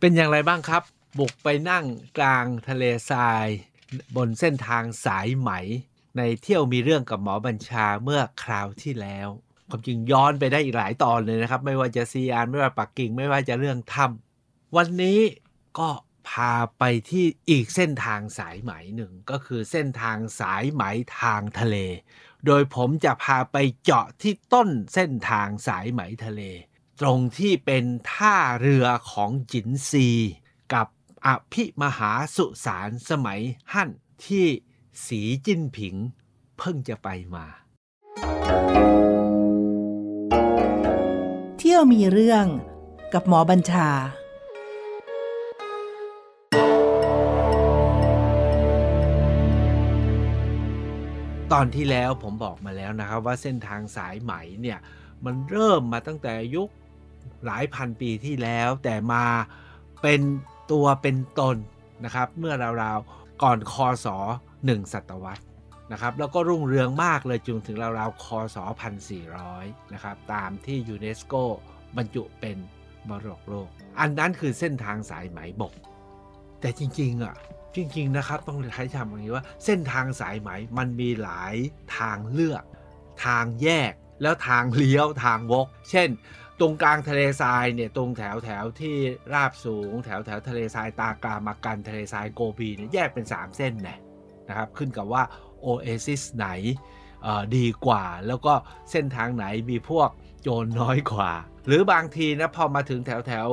เป็นอย่างไรบ้างครับ บุกไปนั่งกลางทะเลทราย บนเส้นทางสายไหม ในเที่ยวมีเรื่องกับหมอบัญชาเมื่อคราวที่แล้วความจริงย้อนไปได้อีกหลายตอนเลยนะครับ ไม่ว่าจะซีอานไม่ว่าปักกิ่ง ไม่ว่าจะเรื่องถ้ำวันนี้ก็พาไปที่อีกเส้นทางสายไหมหนึ่งก็คือเส้นทางสายไหมทางทะเล โดยผมจะพาไปเจาะที่ต้นเส้นทางสายไหมทะเล ตรงที่เป็นท่าเรือของจินซี กับอภิมหาสุสานสมัยหั่นที่สีจิ้นผิงเพิ่งจะไปมา เที่ยวมีเรื่องกับหมอบัญชาตอนที่แล้วผมบอกมาแล้วนะครับว่าเส้นทางสายไหมเนี่ยมันเริ่มมาตั้งแต่ยุค หลายพันปีที่แล้ว แต่มาเป็นตัวเป็นตนนะครับ เมื่อราวๆก่อนคศ1ศตวรรษนะครับ แล้วก็รุ่งเรืองมากเลยจนถึงราวๆคศ1400นะครับ ตามที่ยูเนสโกบรรจุเป็นมรดกโลก อันนั้นคือเส้นทางสายไหมบก แต่จริงๆอะจริง ๆ นะครับ ต้องใช้คำอย่างนี้ว่าเส้นทางสายไหมมันมีหลายทางเลือก ทางแยกแล้วทางเลี้ยวทางวก เช่น ตรงกลางทะเลทรายเนี่ยตรงแถวแถวที่ราบสูง แถวแถวทะเลทรายตากรามากันทะเลทรายโกบีเนี่ยแยกเป็น 3 เส้นนะนะครับขึ้นกับว่าโอเอซิสไหนดีกว่า แล้วก็เส้นทางไหนมีพวกโจรน้อยกว่า หรือบางทีนะพอมาถึงแถวแถว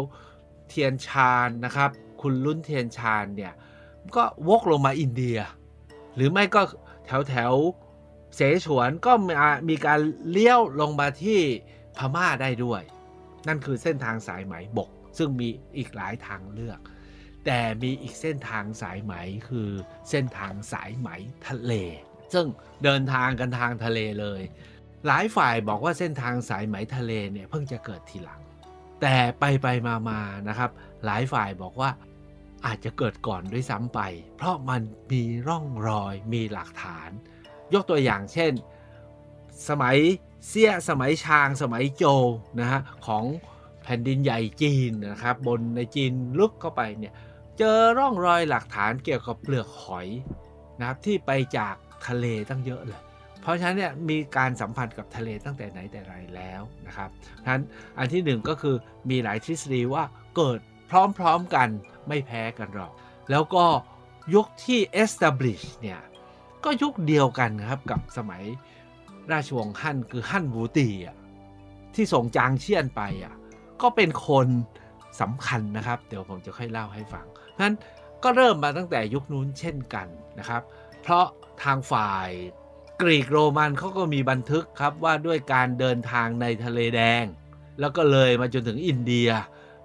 เทียนชานนะครับ คุณรุ่นเทียนชานเนี่ยก็วกลงมาอินเดีย หรือไม่ก็แถวแถวเสฉวนก็มีการเลี้ยวลงมาที่พม่าได้ด้วย นั่นคือเส้นทางสายไหมบก ซึ่งมีอีกหลายทางเลือก แต่มีอีกเส้นทางสายไหมคือเส้นทางสายไหมทะเล ซึ่งเดินทางกันทางทะเลเลย หลายฝ่ายบอกว่าเส้นทางสายไหมทะเลเนี่ยเพิ่งจะเกิดทีหลัง แต่ไปไปมามานะครับ หลายฝ่ายบอกว่าอาจจะเกิดก่อนด้วยซ้ำไป เพราะมันมีร่องรอยมีหลักฐาน ยกตัวอย่างเช่น สมัย เสี้ยสมัยชางสมัยโจนะฮะของแผ่นดินใหญ่จีนนะครับบนในจีนลึกเข้าไปเนี่ยเจอร่องรอยหลักฐานเกี่ยวกับเปลือกหอยนะครับที่ไปจากทะเลตั้งเยอะเลย เพราะฉะนั้นเนี่ยมีการสัมพันธ์กับทะเลตั้งแต่ไหนแต่ไรแล้วนะครับฉะนั้นอันที่หนึ่งก็คือมีหลายทฤษฎีว่าเกิดพร้อมๆกันไม่แพ้กันหรอก แล้วก็ยุคที่ establish เนี่ยก็ยุคเดียวกันครับกับสมัย ราชวงศ์ฮั่นคือฮั่นวูตีอะที่ส่งจางเชียนไปอะก็เป็นคนสำคัญนะครับ เดี๋ยวผมจะค่อยเล่าให้ฟังนั้นก็เริ่มมาตั้งแต่ยุคนู้นเช่นกันนะครับ เพราะทางฝ่ายกรีกโรมันเขาก็มีบันทึกครับว่าด้วยการเดินทางในทะเลแดง แล้วก็เลยมาจนถึงอินเดีย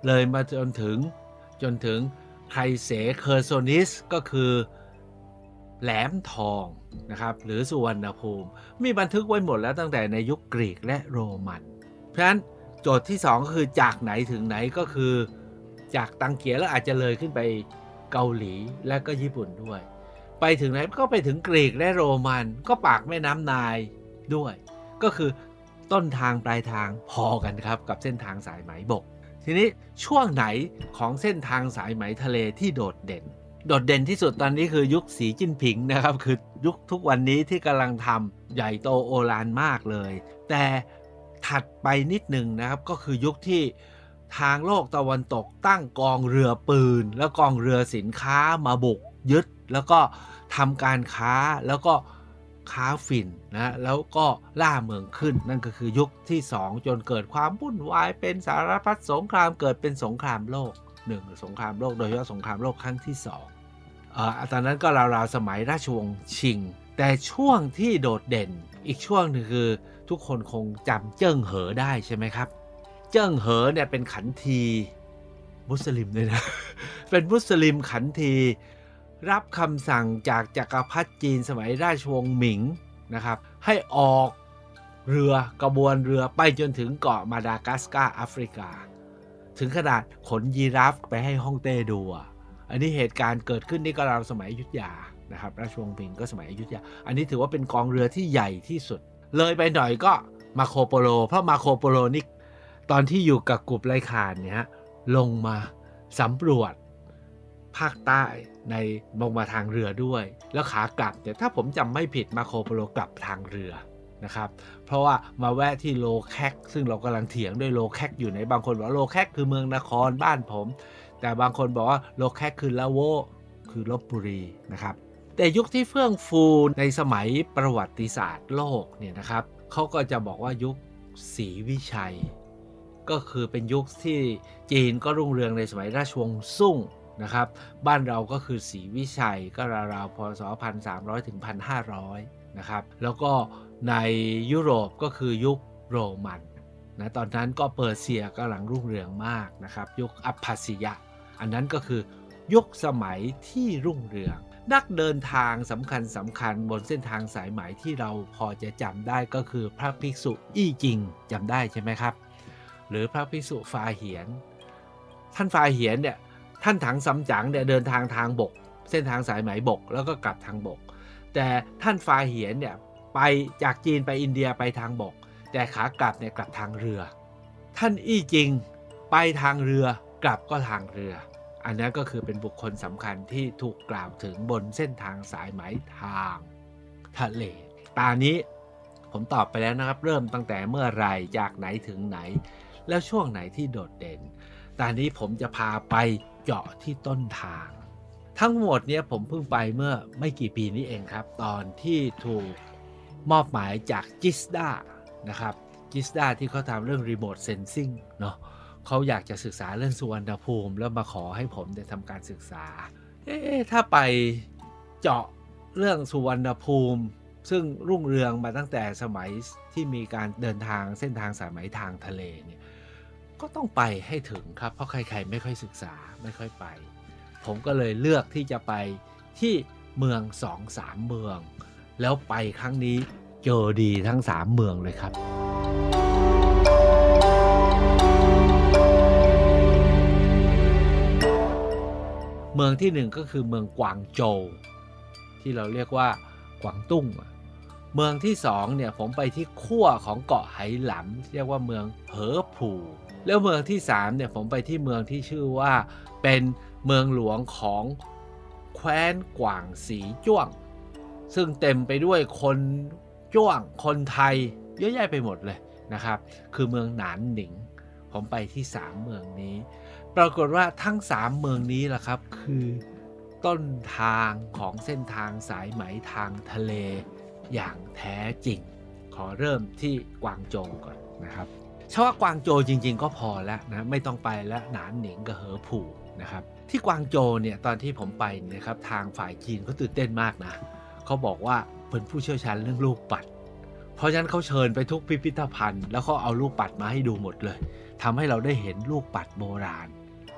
เลยมาจนถึงจนถึงไครเสเคอร์โซนิสก็คือ แหลมทองนะครับหรือสุวรรณภูมิ มีบันทึกไว้หมดแล้วตั้งแต่ในยุคกรีกและโรมัน เพราะฉะนั้นโจทย์ที่2ก็คือจากไหนถึงไหนก็คือ จากตังเกียแล้วอาจจะเลยขึ้นไปเกาหลีและก็ญี่ปุ่นด้วย ไปถึงไหนก็ไปถึงกรีกและโรมันก็ปากแม่น้ำนายด้วย ก็คือต้นทางปลายทางพอกันครับกับเส้นทางสายไหมบก ทีนี้ช่วงไหนของเส้นทางสายไหมทะเลที่โดดเด่น โดดเด่นที่สุดตอนนี้คือยุคสีจิ้นผิงนะครับ คือยุคทุกวันนี้ที่กำลังทำใหญ่โตโอฬารมากเลย แต่ถัดไปนิดหนึ่งนะครับก็คือยุคที่ทางโลกตะวันตกตั้งกองเรือปืน แล้วกองเรือสินค้ามาบุกยึด แล้วก็ทำการค้าแล้วก็ค้าฝิ่นนะแล้วก็ล่าเมืองขึ้น นั่นก็คือยุคที่ 2 จนเกิดความวุ่นวายเป็นสารพัดสงครามเกิดเป็นสงครามโลก หนึ่งสงครามโลกโดยเฉพาะสงครามโลกครั้งที่2อ่าตอนนั้นก็ราวๆสมัยราชวงศ์ชิง แต่ช่วงที่โดดเด่นอีกช่วงหนึ่งคือทุกคนคงจำเจิ้งเหอได้ใช่ไหมครับ เจิ้งเหอเนี่ยเป็นขันทีมุสลิมเลยนะ เป็นมุสลิมขันทีรับคำสั่งจากจักรพรรดิจีนสมัยราชวงศ์หมิงนะครับ ให้ออกเรือกระบวนเรือไปจนถึงเกาะมาดากัสการ์แอฟริกา ถึงขนาดขนยีราฟไปให้ฮ่องเต้ดูอันนี้เหตุการณ์เกิดขึ้นนี่ก็ราวสมัยอยุธยานะครับราชวงศ์หมิงก็สมัยอยุธยา อันนี้ถือว่าเป็นกองเรือที่ใหญ่ที่สุด เลยไปหน่อยก็มาร์โคโปโล เพราะมาร์โคโปโลนี่ตอนที่อยู่กับกุบไลข่านเนี่ยลงมาสำรวจภาคใต้ในลงมาทางเรือด้วย แล้วขากลับเนี่ยถ้าผมจำไม่ผิดมาร์โคโปโลกลับทางเรือ นะครับ เพราะว่ามาแวะที่โลแคกซึ่งเรากำลังเถียงด้วยโลแคกอยู่ในบางคนบอกโลแคกคือเมืองนครบ้านผม แต่บางคนบอกว่าโลแคกคือละโวคือลบบุรีนะครับ แต่ยุคที่เฟื่องฟูในสมัยประวัติศาสตร์โลกเนี่ยนะครับเขาก็จะบอกว่ายุคศรีวิชัย ก็คือเป็นยุคที่จีนก็รุ่งเรืองในสมัยราชวงศ์ซุ่งนะครับ บ้านเราก็คือศรีวิชัยก็ราวๆพศ 1300 ถึง 1500 นะครับ แล้วก็ในยุโรปก็คือยุคโรมันนะตอนนั้นก็เปอร์เซียกำลังรุ่งเรืองมากนะครับ ยุคอัปพาสิยะ อันนั้นก็คือยุคสมัยที่รุ่งเรือง นักเดินทางสำคัญสำคัญบนเส้นทางสายไหมที่เราพอจะจำได้ก็คือพระภิกษุอี้จิงจำได้ใช่ไหมครับ หรือพระภิกษุฟาเหียน ท่านฟาเหียนเนี่ยท่านถังซัมจั๋งเนี่ยเดินทางทางบก เส้นทางสายไหมบกแล้วก็กลับทางบก แต่ท่านฟาเหียนเนี่ยไปจากจีนไปอินเดียไปทางบก แต่ขากลับเนี่ยกลับทางเรือ ท่านอี้จิงไปทางเรือกลับก็ทางเรือ อันนั้นก็คือเป็นบุคคลสำคัญที่ถูกกล่าวถึงบนเส้นทางสายไหมทางทะเล ตานี้ผมตอบไปแล้วนะครับ เริ่มตั้งแต่เมื่อไรจากไหนถึงไหน แล้วช่วงไหนที่โดดเด่น ตอนนี้ผมจะพาไปเจาะที่ต้นทาง ทั้งหมดเนี่ยผมเพิ่งไปเมื่อไม่กี่ปีนี้เองครับ ตอนที่ถูกมอบหมายจากจิสดานะครับจิสดาที่เขาทำเรื่องรีโมทเซนซิงเนาะเขาอยากจะศึกษาเรื่องสุวรรณภูมิ แล้วมาขอให้ผมได้ทำการศึกษา เอ๊ะถ้าไปเจาะเรื่องสุวรรณภูมิ ซึ่งรุ่งเรืองมาตั้งแต่สมัยที่มีการเดินทางเส้นทางสายไหมทางทะเลเนี่ยก็ต้องไปให้ถึงครับ เพราะใครๆไม่ค่อยศึกษาไม่ค่อยไป ผมก็เลยเลือกที่จะไปที่เมืองสองสามเมือง แล้วไปครั้งนี้เจอดีทั้งสามเมืองเลยครับ เมืองที่หนึ่งก็คือเมืองกวางโจวที่เราเรียกว่ากวางตุ้ง เมืองที่สองเนี่ยผมไปที่ขั้วของเกาะไหหลำเรียกว่าเมืองเหอผู่แล้วเมืองที่สามเนี่ยผมไปที่เมืองที่ชื่อว่าเป็น เมืองหลวงของแคว้นกวางสีจ้วง ซึ่งเต็มไปด้วยคนจ้วงคนไทยเยอะแยะไปหมดเลยนะครับ คือเมืองหนานหนิง ผมไปที่สามเมืองนี้ ปรากฏว่าทั้งสามเมืองนี้แหละครับ คือต้นทางของเส้นทางสายไหมทางทะเลอย่างแท้จริง ขอเริ่มที่กวางโจวก่อนนะครับเฉพาะกวางโจวจริง ๆ ก็พอแล้วนะไม่ต้องไปแล้วหนานหนิงกับเหอผู่นะครับ ที่กวางโจเนี่ยตอนที่ผมไปนี่ยครับทางฝ่ายจีนเขาตื่นเต้นมากนะเขาบอกว่าเป็นผู้เชี่ยวชาญเรื่องลูกปัด เพราะฉะนั้นเขาเชิญไปทุกพิพิธภัณฑ์ แล้วเขาเอาลูกปัดมาให้ดูหมดเลยทำให้เราได้เห็นลูกปัดโบราณ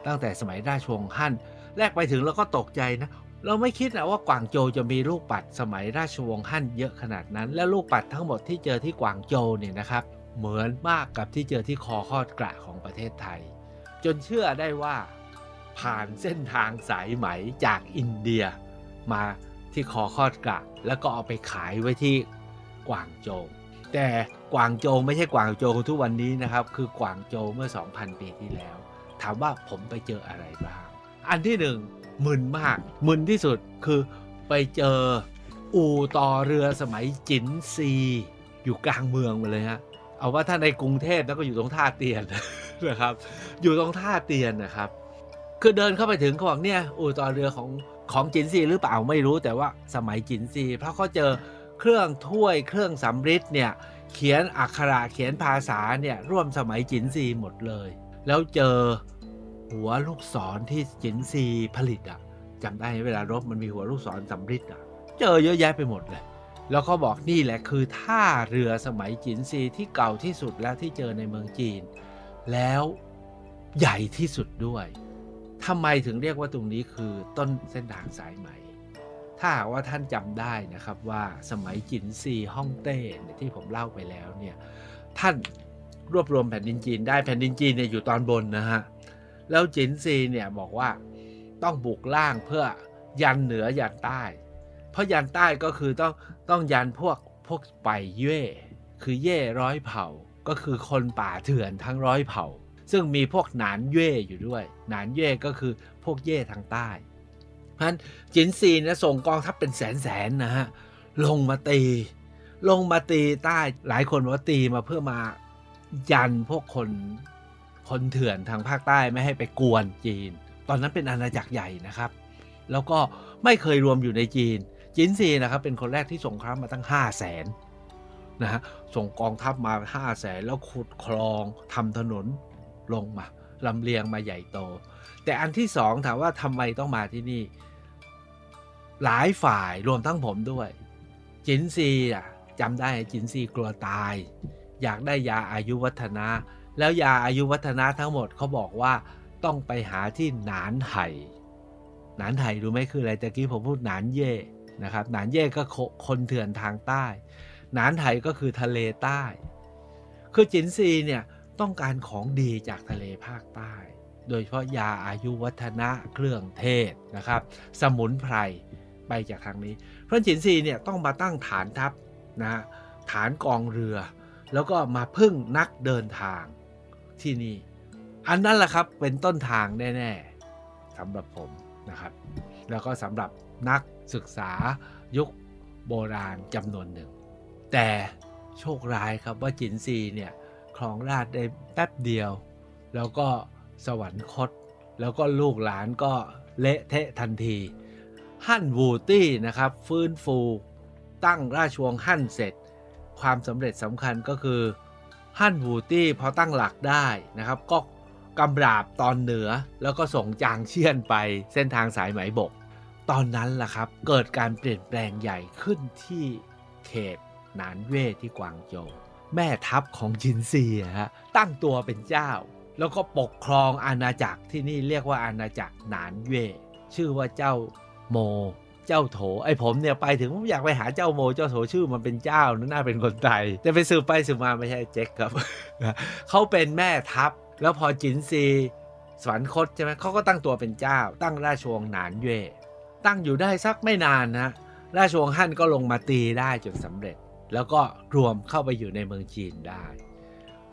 ตั้งแต่สมัยราชวงศ์ฮั่นแรกไปถึงเราก็ตกใจนะ เราไม่คิดนะว่ากวางโจจะมีลูกปัดสมัยราชวงศ์ฮั่นเยอะขนาดนั้น และลูกปัดทั้งหมดที่เจอที่กวางโจเนี่ยนะครับเหมือนมากกับที่เจอที่คอคอดกระของประเทศไทย จนเชื่อได้ว่า ผ่านเส้นทางสายไหมจากอินเดีย มาที่คอคอดกะ แล้วก็เอาไปขายไว้ที่กวางโจวแต่กวางโจวไม่ใช่กวางโจวทุกวันนี้นะครับ คือกวางโจวเมื่อ 2,000 ปีที่แล้ว ถามว่าผมไปเจออะไรบ้าง อันที่หนึ่งมึนมาก มึนที่สุดคือไปเจออู่ต่อเรือสมัยจินซี อยู่กลางเมืองมาเลยฮะเอาว่าถ้าในกรุงเทพแล้วก็อยู่ตรงท่าเตียนนะครับ อยู่ตรงท่าเตียนนะครับ คือเดินเข้าไปถึงเขาบอกเนี่ยอู่ต่อเรือของของจินซีหรือเปล่าไม่รู้แต่ว่าสมัยจินซี เพราะเขาเจอเครื่องถ้วยเครื่องสำริดเนี่ยเขียนอักขระเขียนภาษาเนี่ยร่วมสมัยจินซีหมดเลย แล้วเจอหัวลูกศรที่จินซีผลิตอะจำได้เวลารบมันมีหัวลูกศรสำริดอะ เจอเยอะแยะไปหมดเลย แล้วเขาบอกนี่แหละคือท่าเรือสมัยจินซีที่เก่าที่สุดแล้วที่เจอในเมืองจีน แล้วใหญ่ที่สุดด้วย ทำไมถึงเรียกว่าตรงนี้คือต้นเส้นทางสายไหม ถ้าหากว่าท่านจำได้นะครับว่าสมัยจินซีฮ่องเต้ที่ผมเล่าไปแล้วเนี่ยท่านรวบรวมแผ่นดินจีนได้แผ่นดินจีนเนี่ยอยู่ตอนบนนะฮะแล้วจินซีเนี่ยบอกว่าต้องบุกล่างเพื่อยันเหนือยันใต้ เพราะยันใต้ก็คือต้องต้องยันพวกพวกไปเย่คือเย่ร้อยเผ่าก็คือคนป่าเถื่อนทั้งร้อยเผ่า ซึ่งมีพวกหนานเย่อยู่ด้วย หนานเย่ก็คือพวกเย่ทางใต้เพราะฉะนั้นจินซีนะส่งกองทัพเป็นแสนแสนนะฮะลงมาตี ลงมาตีใต้หลายคนว่าตีมาเพื่อมายันพวกคนคนเถื่อนทางภาคใต้ไม่ให้ไปกวนจีน ตอนนั้นเป็นอาณาจักรใหญ่นะครับ แล้วก็ไม่เคยรวมอยู่ในจีน จินซีนะครับเป็นคนแรกที่ส่งครั้งมาตั้ง 5 0 0แสนนะฮะส่งกองทัพมา 5 0 0แสนแล้วขุดคลองทำถนน ลงมาลำเลียงมาใหญ่โต แต่อันที่สองถามว่าทำไมต้องมาที่นี่ หลายฝ่ายรวมทั้งผมด้วย จินซีอะจำได้จินซีกลัวตาย อยากได้ยาอายุวัฒนะ แล้วยาอายุวัฒนะทั้งหมดเขาบอกว่าต้องไปหาที่หนานไห่หนานไห่รู้ไหมคืออะไรตะกี้ผมพูดหนานเย่นะครับหนานเย่ก็คนเถื่อนทางใต้ หนานไห่ก็คือทะเลใต้ คือจินซีเนี่ย ต้องการของดีจากทะเลภาคใต้ โดยเฉพาะยาอายุวัฒนะเครื่องเทศนะครับ สมุนไพรไปจากทางนี้ เพราะจินซีเนี่ยต้องมาตั้งฐานทัพนะฐานกองเรือ แล้วก็มาพึ่งนักเดินทางที่นี่ อันนั้นแหละครับเป็นต้นทางแน่ๆสำหรับผมนะครับ แล้วก็สำหรับนักศึกษายุคโบราณจำนวนหนึ่ง แต่โชคร้ายครับว่าจินซีเนี่ย ครองราชได้แป๊บเดียว แล้วก็สวรรคต แล้วก็ลูกหลานก็เละเทะทันทีฮั่นวูตี้นะครับฟื้นฟูตั้งราชวงศ์ฮั่นเสร็จ ความสำเร็จสำคัญก็คือฮั่นวูตี้พอตั้งหลักได้นะครับ ก็กำราบตอนเหนือแล้วก็ส่งจางเชียนไปเส้นทางสายไหมบก ตอนนั้นล่ะครับ เกิดการเปลี่ยนแปลงใหญ่ขึ้นที่เขตหนานเว่ที่กวางโจว แม่ทัพของจินซีฮะตั้งตัวเป็นเจ้า แล้วก็ปกครองอาณาจักรที่นี่เรียกว่าอาณาจักรหนานเว่ชื่อว่าเจ้าโม เจ้าโถไอผมเนี่ยไปถึงผมอยากไปหาเจ้าโม เจ้าโถชื่อมันเป็นเจ้านั่นน่าเป็นคนไทยแต่ไปสืบไปสืบมาไม่ใช่เจ๊กครับเขาเป็นแม่ทัพ แล้วพอจินซีสวรรคตใช่ไหมเขาก็ตั้งตัวเป็นเจ้า ตั้งราชวงศ์หนานเย่ตั้งอยู่ได้สักไม่นานนะราชวงศ์ฮั่นก็ลงมาตีได้จนสำเร็จ แล้วก็รวมเข้าไปอยู่ในเมืองจีนได้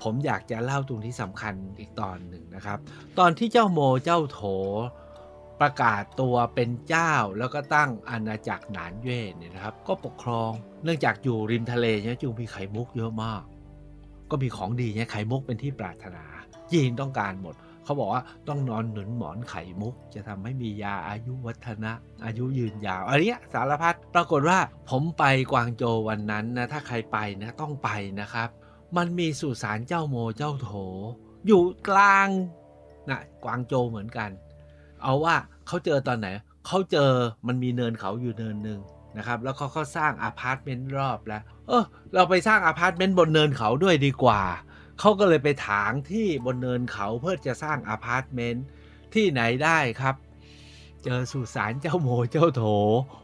ผมอยากจะเล่าตรงที่สำคัญอีกตอนหนึ่งนะครับ ตอนที่เจ้าโมเจ้าโถประกาศตัวเป็นเจ้าแล้วก็ตั้งอาณาจักรหนานเย่เนี่ยนะครับ ก็ปกครองเนื่องจากอยู่ริมทะเลเนี่ยจึงมีไข่มุกเยอะมาก ก็มีของดีเนี่ยไข่มุกเป็นที่ปรารถนาจีนต้องการหมด เขาบอกว่าต้องนอนหนุนหมอนไข่มุก จะทำให้มียาอายุวัฒนะ อายุยืนยาวอันนี้สารพัดปรากฏว่าผมไปกวางโจวันนั้นนะถ้าใครไปนะต้องไปนะครับ มันมีสุสานเจ้าโมเจ้าโถ อยู่กลางนะกวางโจวเหมือนกัน เอาว่าเขาเจอตอนไหนเขาเจอมันมีเนินเขาอยู่เนินหนึ่งนะครับแล้วเขาก็สร้างอพาร์ตเมนต์รอบแล้ว เออเราไปสร้างอพาร์ตเมนต์บนเนินเขาด้วยดีกว่า เขาก็เลยไปถางที่บนเนินเขาเพื่อจะสร้างอพาร์ตเมนต์ที่ไหนได้ครับ เจอสุสานจ้าวโม่จ้าวถัว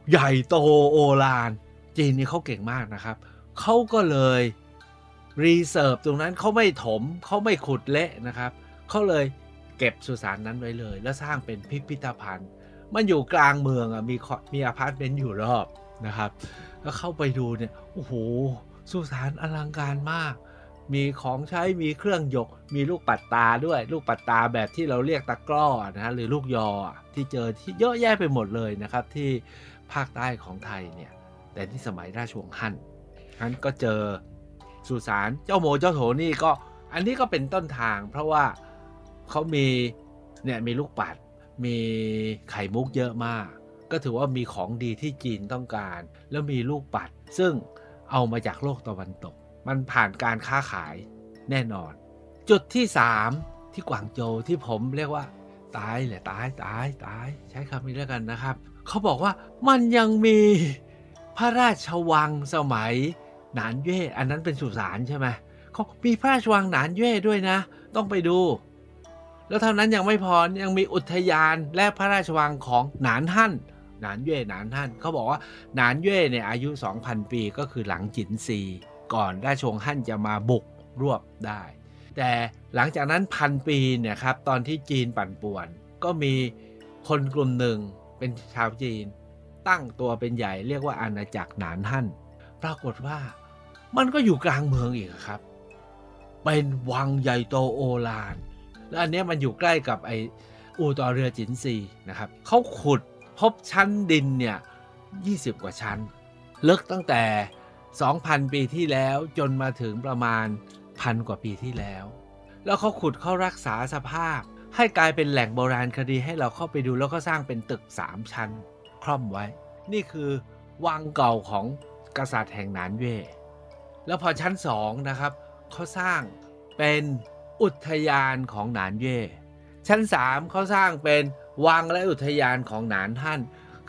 ใหญ่โตโอฬารจีนนี่เขาเก่งมากนะครับเขาก็เลย reserve ตรงนั้นเขาไม่ถมเขาไม่ขุดเละนะครับเขาเลยเก็บสุสานนั้นไว้เลย แล้วสร้างเป็นพิพิธภัณฑ์ มันอยู่กลางเมืองอะมีมีอพาร์ตเมนต์อยู่รอบนะครับ แล้วเข้าไปดูเนี่ยโอ้โหสุสานอลังการมาก มีของใช้มีเครื่องหยก มีลูกปัดตาด้วย ลูกปัดตาแบบที่เราเรียกตะกร้อนะฮะหรือลูกยอที่เจอที่เยอะแยะไปหมดเลยนะครับ ที่ภาคใต้ของไทยเนี่ย แต่ที่สมัยราชวงศ์ฮั่นฮั่นก็เจอสุสานเจ้าโมเจ้าโถนี่ก็ อันนี้ก็เป็นต้นทาง เพราะว่าเขามีเนี่ยมีลูกปัด มีไข่มุกเยอะมาก ก็ถือว่ามีของดีที่จีนต้องการ แล้วมีลูกปัด ซึ่งเอามาจากโลกตะวันตก มันผ่านการค้าขายแน่นอน จุดที่3ที่กวางโจวที่ผมเรียกว่า ตายแหละตายตายตายใช้คำนี้แล้วกันนะครับ เขาบอกว่ามันยังมีพระราชวังสมัยหนานเย่อันนั้นเป็นสุสานใช่ไหมเขามีพระราชวังหนานเย่ด้วยนะ ต้องไปดู แล้วเท่านั้นยังไม่พอยังมีอุทยานและพระราชวังของหนานฮั่นหนานเย่หนานฮั่นเขาบอกว่าหนานเย่เนี่ยอายุ 2,000 ปีก็คือหลังจินซี ก่อนราชวงศ์ฮั่นจะมาบุกรวบได้ แต่หลังจากนั้นพันปีเนี่ยครับตอนที่จีนปั่นป่วน ก็มีคนกลุ่มหนึ่งเป็นชาวจีน ตั้งตัวเป็นใหญ่เรียกว่าอาณาจักรหนานฮั่นปรากฏว่ามันก็อยู่กลางเมืองอีกครับ เป็นวังใหญ่โตโอฬารแล้วอันนี้มันอยู่ใกล้กับไออู่ต่อเรือจินซีนะครับเขาขุดพบชั้นดินเนี่ย20 กว่าชั้นลึกตั้งแต่ 2,000 ปีที่แล้วจนมาถึงประมาณพันกว่าปีที่แล้ว แล้วเขาขุดเขารักษาสภาพ ให้กลายเป็นแหล่งโบราณคดีให้เราเข้าไปดูแล้วก็สร้างเป็นตึก 3 ชั้น คล่อมไว้ นี่คือวังเก่าของกษัตริย์แห่งนานเว่แล้วพอชั้นสองนะครับเขาสร้างเป็นอุทยานของหนานเย่ชั้นสามเขาสร้างเป็นวังและอุทยานของหนานท่าน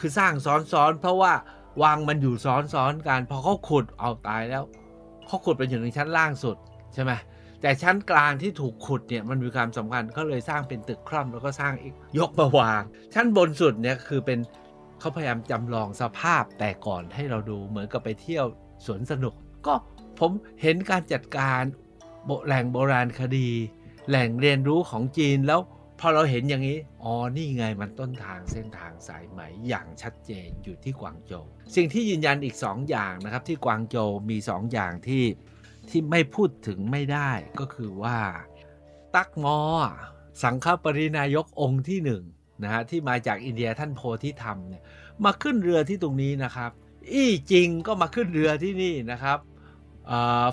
คือสร้างซ้อนๆเพราะว่า วังมันอยู่ซ้อนๆกันพอเขาขุดเอาตายแล้วเขาขุดไปถึงชั้นล่างสุดใช่ไหมแต่ชั้นกลางที่ถูกขุดเนี่ยมันมีความสำคัญเขาเลยสร้างเป็นตึกคร่อมแล้วก็สร้างอีกยกมาวาง ชั้นบนสุดเนี่ยคือเป็นเขาพยายามจำลองสภาพแต่ก่อนให้เราดูเหมือนกับไปเที่ยวสวนสนุก ก็ผมเห็นการจัดการแหล่งโบราณคดี แหล่งเรียนรู้ของจีนแล้ว พอเราเห็นอย่างนี้ อ๋อ นี่ไงมันต้นทางเส้นทางสายไหมอย่างชัดเจนอยู่ที่กวางโจว สิ่งที่ยืนยันอีก 2 อย่างนะครับ ที่กวางโจวมี 2 อย่างที่ที่ไม่พูดถึงไม่ได้ก็คือว่า ตักมอสังฆปรินายกองค์ที่หนึ่งนะฮะที่มาจากอินเดียท่านโพธิธรรมเนี่ยมาขึ้นเรือที่ตรงนี้นะครับ อี้จริงก็มาขึ้นเรือที่นี่นะครับ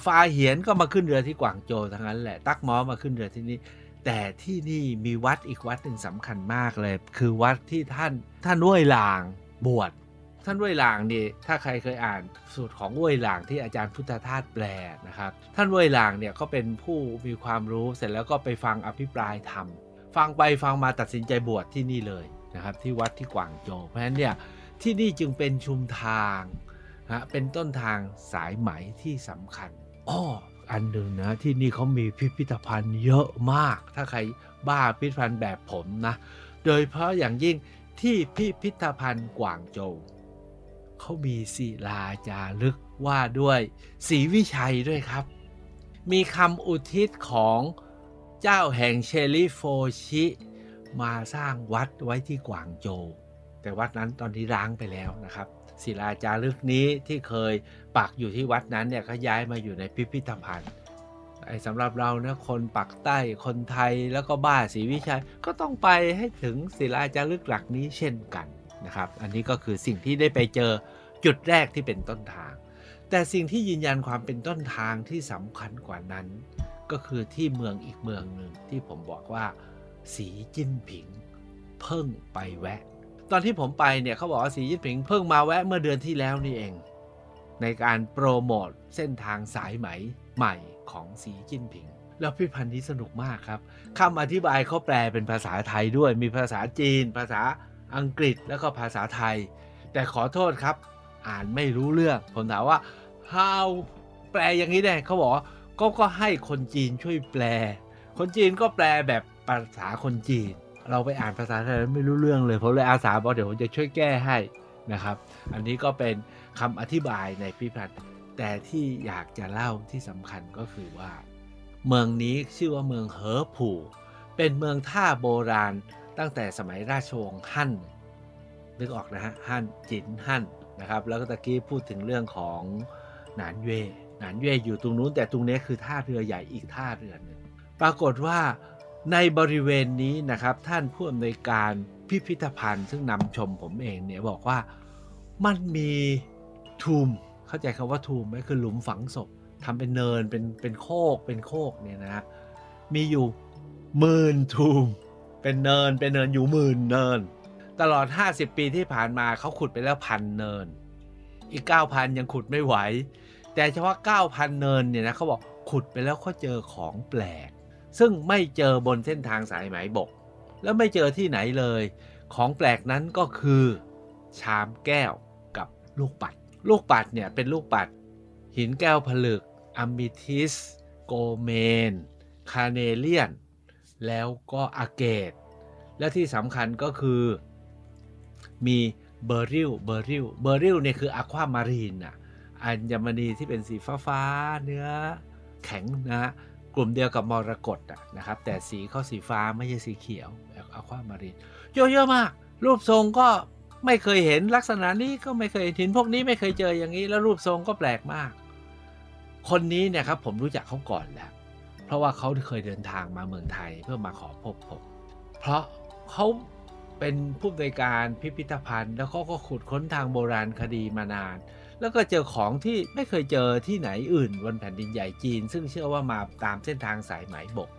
ฟาเหียนก็มาขึ้นเรือที่กวางโจวทั้งนั้นแหละ ตักมอมาขึ้นเรือที่นี่ แต่ที่นี่มีวัดอีกวัดหนึ่งสำคัญมากเลย คือวัดที่ท่านท่านว้ยหลางบวชท่านว้ยหลางนี่ถ้าใครเคยอ่านสูตรของว้ยหลางที่อาจารย์พุทธทาสแปลนะครับ ท่านว้ยหลางเนี่ยก็เป็นผู้มีความรู้เสร็จแล้วก็ไปฟังอภิปรายธรรมฟังไปฟังมาตัดสินใจบวชที่นี่เลยนะครับที่วัดที่กวางโจวเพราะฉะนั้นเนี่ยที่นี่จึงเป็นชุมทางนะเป็นต้นทางสายไหมที่สำคัญอ้อ อันหนึ่งนะที่นี่เขามีพิพิธภัณฑ์เยอะมาก ถ้าใครบ้าพิพิธภัณฑ์แบบผมนะ โดยเพราะอย่างยิ่งที่พิพิธภัณฑ์กวางโจวเขามีศิลาจารึกว่าด้วยศรีวิชัยด้วยครับ มีคำอุทิศของเจ้าแห่งเชลิโฟชิ มาสร้างวัดไว้ที่กวางโจวแต่วัดนั้นตอนนี้ร้างไปแล้วนะครับ ศิลาจารึกนี้ที่เคยปักอยู่ที่วัดนั้นเนี่ยก็ย้ายมาอยู่ในพิพิธภัณฑ์ไอ้สำหรับเรานะคนปักใต้คนไทยแล้วก็บ้าศรีวิชัยก็ต้องไปให้ถึงศิลาจารึกหลักนี้เช่นกันนะครับ อันนี้ก็คือสิ่งที่ได้ไปเจอจุดแรกที่เป็นต้นทาง แต่สิ่งที่ยืนยันความเป็นต้นทางที่สำคัญกว่านั้น ก็คือที่เมืองอีกเมืองหนึ่งที่ผมบอกว่า สีจิ้นผิง เพิ่งไปแวะ ตอนที่ผมไปเนี่ยเขาบอกว่าสีจิ้นผิงเพิ่งมาแวะเมื่อเดือนที่แล้วนี่เอง ในการโปรโมทเส้นทางสายไหมใหม่ของสีจิ้นผิง แล้วพิพันธ์นี้สนุกมากครับคำอธิบายเขาแปลเป็นภาษาไทยด้วย มีภาษาจีน ภาษาอังกฤษแล้วก็ภาษาไทย แต่ขอโทษครับ อ่านไม่รู้เรื่อง ผมถามว่า how แปลอย่างนี้ได้เขาบอกก็ก็ให้คนจีนช่วยแปล คนจีนก็แปลแบบภาษาคนจีน เราไปอ่านภาษาไทยไม่รู้เรื่องเลยผมเลยอาสาบอกเดี๋ยวผมจะช่วยแก้ให้นะครับ อันนี้ก็เป็นคำอธิบายในพิพัฒน์แต่ที่อยากจะเล่าที่สำคัญก็คือว่า เมืองนี้ชื่อว่าเมืองเหอผู่เป็นเมืองท่าโบราณตั้งแต่สมัยราชวงศ์ฮั่นนึกออกนะฮะฮั่นจินฮั่นนะครับ แล้วก็ตะกี้พูดถึงเรื่องของหนานเย่หนานเย่อยู่ตรงนู้นแต่ตรงนี้คือท่าเรือใหญ่อีกท่าเรือหนึ่งปรากฏว่า ในบริเวณนี้นะครับท่านผู้อำนวยการพิพิธภัณฑ์ซึ่งนำชมผมเองเนี่ยบอกว่ามันมีทูมเข้าใจคำว่าทูมไหมคือหลุมฝังศพทำเป็นเนินเป็นเป็นโคกเป็นโคกเนี่ยนะฮะมีอยู่หมื่นทูมเป็นเนินเป็นเนินอยู่หมื่นเนิน ตลอด 50 ปีที่ผ่านมาเขาขุดไปแล้วพันเนิน อีก 9,000 ยังขุดไม่ไหว แต่เฉพาะ 9,000 เนินเนี่ยนะเขาบอกขุดไปแล้วเขาเจอของแปลก ซึ่งไม่เจอบนเส้นทางสายไหมบก แล้วไม่เจอที่ไหนเลย ของแปลกนั้นก็คือ ชามแก้วกับลูกปัด ลูกปัดเนี่ยเป็นลูกปัด หินแก้วผลึก amethyst โกเมน carnelian แล้วก็ agate และที่สำคัญก็คือ มี beryl beryl beryl เนี่ยคือ aquamarine อะอัญมณีที่เป็นสีฟ้าฟ้าเนื้อแข็งนะ กลุ่มเดียวกับมรกตนะครับ แต่สีเขาสีฟ้าไม่ใช่สีเขียวแบบอะความารีนเยอะๆมาก รูปทรงก็ไม่เคยเห็นลักษณะนี้ก็ไม่เคยหินพวกนี้ไม่เคยเจออย่างนี้แล้วรูปทรงก็แปลกมาก คนนี้เนี่ยครับผมรู้จักเขาก่อนแล้ว เพราะว่าเขาเคยเดินทางมาเมืองไทยเพื่อมาขอพบผม เพราะเขาเป็นผู้ในการพิพิธภัณฑ์ แล้วเขาก็ขุดค้นทางโบราณคดีมานาน แล้วก็เจอของที่ไม่เคยเจอที่ไหนอื่นบนแผ่นดินใหญ่จีน ซึ่งเชื่อว่ามาตามเส้นทางสายไหมบก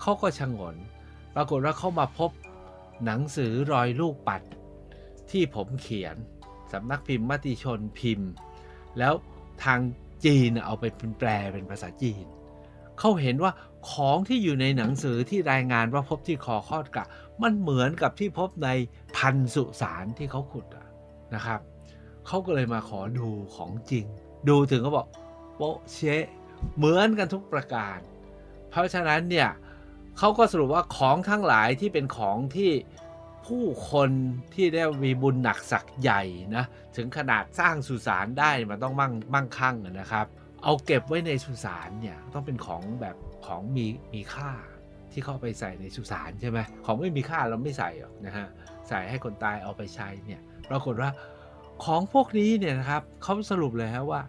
เขาก็ชะงน ปรากฏว่าเขามาพบหนังสือรอยลูกปัด ที่ผมเขียนสำนักพิมพ์มติชนพิมพ์ แล้วทางจีนเอาไปเป็นแปลเป็นภาษาจีน เขาเห็นว่าของที่อยู่ในหนังสือที่รายงานว่าพบที่คอคอดกะ มันเหมือนกับที่พบในพันสุสานที่เขาขุดนะครับ เขาก็เลยมาขอดูของจริง ดูถึงเขาบอกโปะเชะเหมือนกันทุกประการ เพราะฉะนั้นเนี่ยเขาก็สรุปว่าของทั้งหลายที่เป็นของที่ผู้คนที่ได้มีบุญหนักศักใหญ่นะถึงขนาดสร้างสุสานได้มันต้องมั่งมั่งคั่งนะครับ เอาเก็บไว้ในสุสานเนี่ยต้องเป็นของแบบของมีมีค่าที่เข้าไปใส่ในสุสานใช่ไหมของไม่มีค่าเราไม่ใส่หรอกนะฮะใส่ให้คนตายเอาไปใช้เนี่ยปรากฏว่า ของพวกนี้เนี่ยนะครับเขาสรุปเลยฮะว่า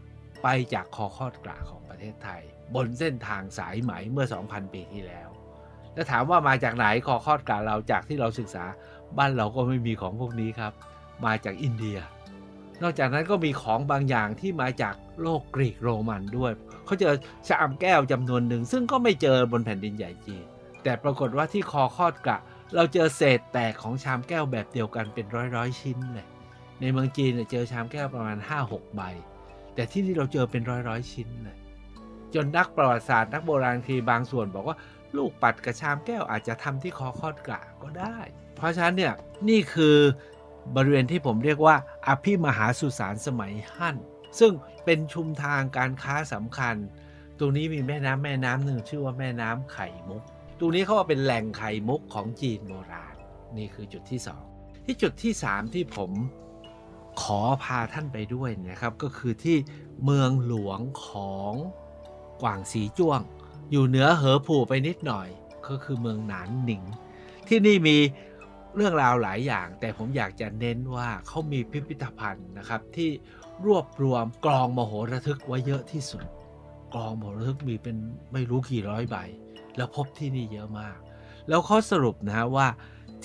ไปจากคอคอดกระของประเทศไทย บนเส้นทางสายไหมเมื่อ 2,000 ปีที่แล้ว แล้วถามว่ามาจากไหนคอคอดกระเราจากที่เราศึกษาบ้านเราก็ไม่มีของพวกนี้ครับ มาจากอินเดีย นอกจากนั้นก็มีของบางอย่างที่มาจากโลกกรีกโรมันด้วยเขาเจอชามแก้วจำนวนหนึ่ง ซึ่งก็ไม่เจอบนแผ่นดินใหญ่จีนแต่ปรากฏว่าที่คอคอดกะเราเจอเศษแตกของชามแก้วแบบเดียวกันเป็นร้อยร้อยชิ้นเลย ในเมืองจีนเนี่ยเจอชามแก้วประมาณ 5-6 ใบ แต่ที่นี่เราเจอเป็นร้อยร้อยชิ้นเลยจนนักประวัติศาสตร์นักโบราณคดีบางส่วนบอกว่าลูกปัดกระชามแก้วอาจจะทำที่คอคอดกะก็ได้ เพราะฉะนั้นเนี่ยนี่คือบริเวณที่ผมเรียกว่า อภิมหาสุสานสมัยฮั่น ซึ่งเป็นชุมทางการค้าสำคัญ ตรงนี้มีแม่น้ำแม่น้ำหนึ่งชื่อว่าแม่น้ำไข่มุก ตรงนี้เขาว่าเป็นแหล่งไข่มุกของจีนโบราณ นี่คือจุดที่ 2 ที่จุดที่ 3 ที่ผม ขอพาท่านไปด้วยนะครับก็คือที่เมืองหลวงของกวางสีจ้วง อยู่เหนือเหอผู่ไปนิดหน่อย ก็คือเมืองหนานหนิง ที่นี่มีเรื่องราวหลายอย่าง แต่ผมอยากจะเน้นว่าเขามีพิพิธภัณฑ์นะครับที่รวบรวมกลองมโหระทึกไว้เยอะที่สุด กลองมโหระทึกมีเป็นไม่รู้กี่ร้อยใบ แล้วพบที่นี่เยอะมาก แล้วเขาสรุปนะฮะว่า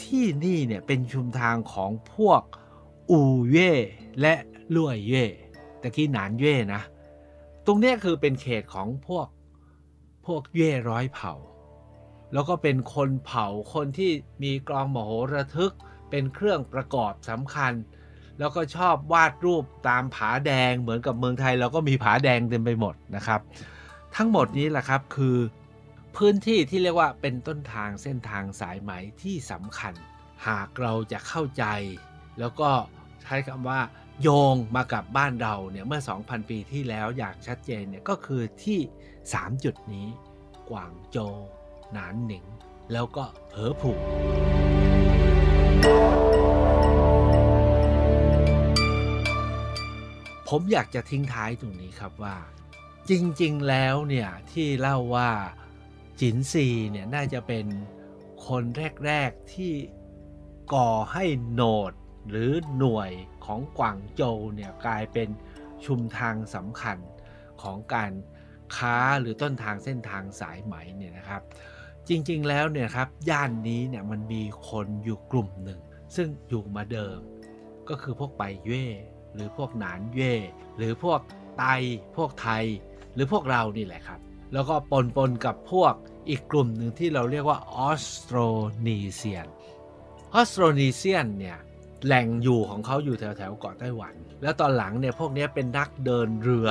ที่นี่เนี่ยเป็นชุมทางของพวก อูเย่และลุ่ยเย่ตะกี้หนานเย่นะ ตรงนี้คือเป็นเขตของพวกพวกเย่ร้อยเผ่า แล้วก็เป็นคนเผ่าคนที่มีกลองมโหระทึกเป็นเครื่องประกอบสำคัญ แล้วก็ชอบวาดรูปตามผาแดงเหมือนกับเมืองไทยเราก็มีผาแดงเต็มไปหมดนะครับ ทั้งหมดนี้แหละครับคือพื้นที่ที่เรียกว่าเป็นต้นทางเส้นทางสายไหมที่สำคัญ หากเราจะเข้าใจ แล้วก็ ใช้คำว่าโยงมากับบ้านเราเนี่ยเมื่อ 2,000 ปีที่แล้วอย่างชัดเจนเนี่ยก็คือที่ 3 จุดนี้กวางโจวหนานหนิง แล้วก็เหอผู่ผมอยากจะทิ้งท้ายตรงนี้ครับว่า จริงๆแล้วเนี่ยที่เล่าว่าจินซีเนี่ยน่าจะเป็นคนแรก ๆที่ก่อให้โหนด หรือหน่วยของกวางโจวเนี่ยกลายเป็นชุมทางสำคัญของการค้าหรือต้นทางเส้นทางสายไหมเนี่ยนะครับ จริงๆแล้วเนี่ยครับย่านนี้เนี่ยมันมีคนอยู่กลุ่มหนึ่ง ซึ่งอยู่มาเดิม ก็คือพวกไปเย่หรือพวกหนานเย่หรือพวกไตพวกไทย หรือพวกเรานี่แหละครับ แล้วก็ปนปนกับพวกอีกกลุ่มหนึ่งที่เราเรียกว่าออสโตรนีเซียนออสโตรนีเซียนเนี่ย แหล่งอยู่ของเขาอยู่แถวแถวเกาะไต้หวัน แล้วตอนหลังเนี่ยพวกนี้เป็นนักเดินเรือ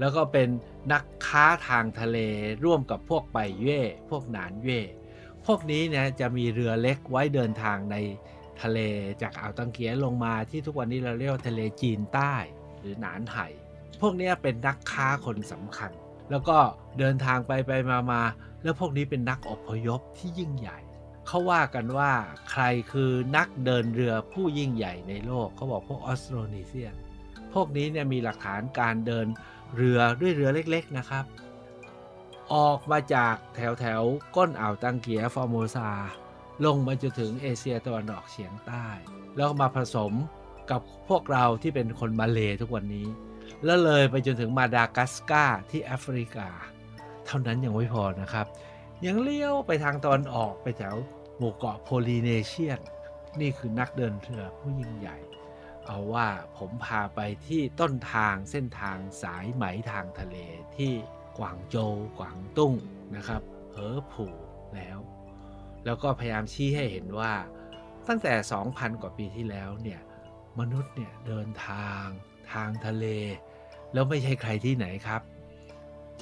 แล้วก็เป็นนักค้าทางทะเลร่วมกับพวกไปเย่พวกหนานเย่พวกนี้เนี่ยจะมีเรือเล็กไว้เดินทางในทะเลจากอ่าวตังเกียลงมาที่ทุกวันนี้เราเรียกว่าทะเลจีนใต้หรือหนานไห่พวกนี้เป็นนักค้าคนสำคัญ แล้วก็เดินทางไปไปมามาแล้วพวกนี้เป็นนักอพยพที่ยิ่งใหญ่ เขาว่ากันว่าใครคือนักเดินเรือผู้ยิ่งใหญ่ในโลกเขาบอกพวกออสโตรนีเซียน พวกนี้เนี่ยมีหลักฐานการเดินเรือด้วยเรือเล็กๆนะครับ ออกมาจากแถวแถวก้นอ่าวตังเกียฟอร์โมซา ลงมาจนถึงเอเชียตะวันออกเฉียงใต้ แล้วมาผสมกับพวกเราที่เป็นคนมาเลทุกวันนี้ แล้วเลยไปจนถึงมาดากัสการ์ที่แอฟริกา เท่านั้นยังไม่พอนะครับ ยังเลี้ยวไปทางตอนออกไปแถวหมู่เกาะโพลีเนเชียน นี่คือนักเดินเรือผู้ยิ่งใหญ่ เอาว่าผมพาไปที่ต้นทางเส้นทางสายไหมทางทะเลที่กวางโจวกวางตุ้งนะครับเหอผู่แล้ว แล้วก็พยายามชี้ให้เห็นว่าตั้งแต่ 2,000 กว่าปีที่แล้วเนี่ยมนุษย์เนี่ยเดินทางทางทะเล แล้วไม่ใช่ใครที่ไหนครับ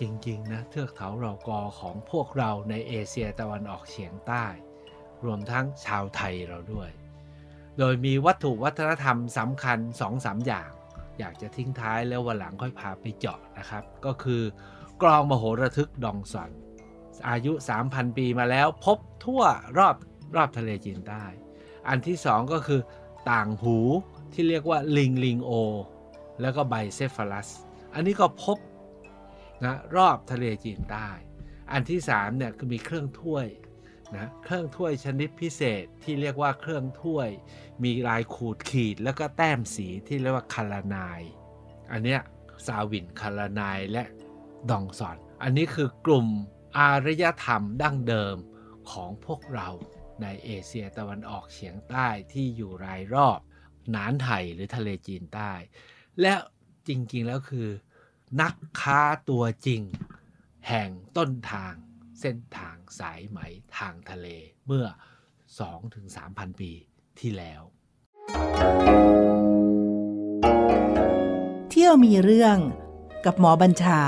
จริง ๆ นะเทือกเขาเรากอของพวกเราในเอเชียตะวันออกเฉียงใต้ รวมทั้งชาวไทยเราด้วย โดยมีวัตถุวัฒนธรรมสำคัญ2-3อย่าง อยากจะทิ้งท้ายแล้ววันหลังค่อยพาไปเจาะนะครับ ก็คือกรองมโหระทึกดองซอนอายุ 3,000 ปีมาแล้วพบทั่วรอบรอบทะเลจีนใต้ อันที่สองก็คือต่างหูที่เรียกว่าลิงลิงโอ แล้วก็ไบเซฟาลัส อันนี้ก็พบ นะรอบทะเลจีนใต้ อันที่สามเนี่ยคือมีเครื่องถ้วยนะเครื่องถ้วยชนิดพิเศษที่เรียกว่าเครื่องถ้วย มีลายขูดขีดแล้วก็แต้มสีที่เรียกว่าคาลานาย อันเนี้ยซาวินคาลานายและดองซอน อันนี้คือกลุ่มอารยธรรมดั้งเดิมของพวกเราในเอเชียตะวันออกเฉียงใต้ที่อยู่รายรอบ หนานไห่หรือทะเลจีนใต้ และจริงๆแล้วคือ นักค้าตัวจริง แห่งต้นทางเส้นทางสายไหมทางทะเลเมื่อ 2-3,000 ปีที่แล้ว เที่ยวมีเรื่องกับหมอบัญชา